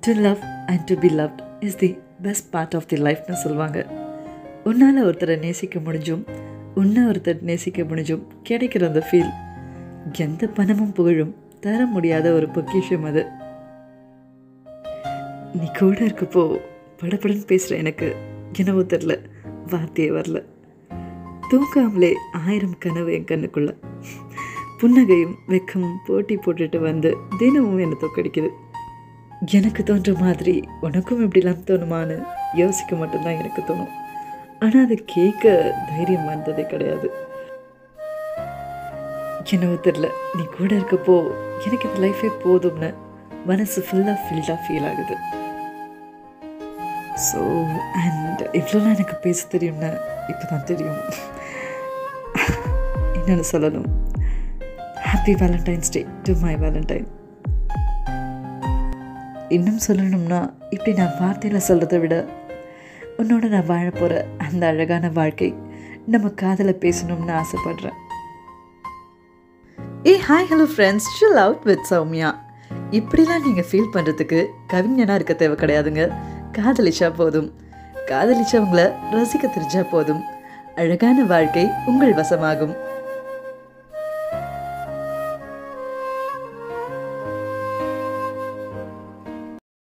To love and to be loved is the best part of the லைஃப்னு சொல்லுவாங்க உன்னால் ஒருத்தரை நேசிக்க முடிஞ்சும் உன்னை ஒருத்தர் நேசிக்க முடிஞ்சும் கிடைக்கிற அந்த ஃபீல் எந்த பணமும் புகழும் தர முடியாத ஒரு பொக்கிஷம் அது. நீ கூட இருக்கப்போ படபடன்னு பேசுகிற எனக்கு. என்னவோ தெரில வார்த்தையே வரல. தூக்காமலே ஆயிரம் கனவு என் கண்ணுக்குள்ள. புன்னகையும் வெக்கமும் போட்டி போட்டுட்டு வந்து தினமும் என்னை தோக்கடிக்குது எனக்கு தோன்ற மாதிரி உனக்கும் இப்படிலாம் தோணுமான்னு யோசிக்க மட்டும்தான் எனக்கு தோணும். ஆனால் அதை கேட்க தைரியம் வந்ததே கிடையாது. என்னவோ தெரில நீ கூட இருக்கப்போ எனக்கு இந்த லைஃபே போதும்னு மனசு ஃபுல்லாக ஃபில்டாக ஃபீல் ஆகுது. ஸோ அண்ட் இவ்வளோலாம் எனக்கு பேச தெரியும்னு இப்போ தான் தெரியும். என்னென்னு சொல்லணும். Happy valentine's day to my valentine இன்னும் சொல்லணும்னா இப்படி நான் வார்த்தையில் சொல்கிறத விட உன்னோட நான் வாழ போகிற அந்த அழகான வாழ்க்கை நம்ம காதலை பேசணும்னு ஆசைப்படுறேன். ஏ hi hello friends chill out with Soumya. இப்படிலாம் நீங்கள் ஃபீல் பண்ணுறதுக்கு கவிஞனாக இருக்க தேவை கிடையாதுங்க. காதலிச்சா போதும். காதலிச்சவங்கள ரசிக்க தெரிஞ்சா போதும். அழகான வாழ்க்கை உங்கள் வசமாகும்.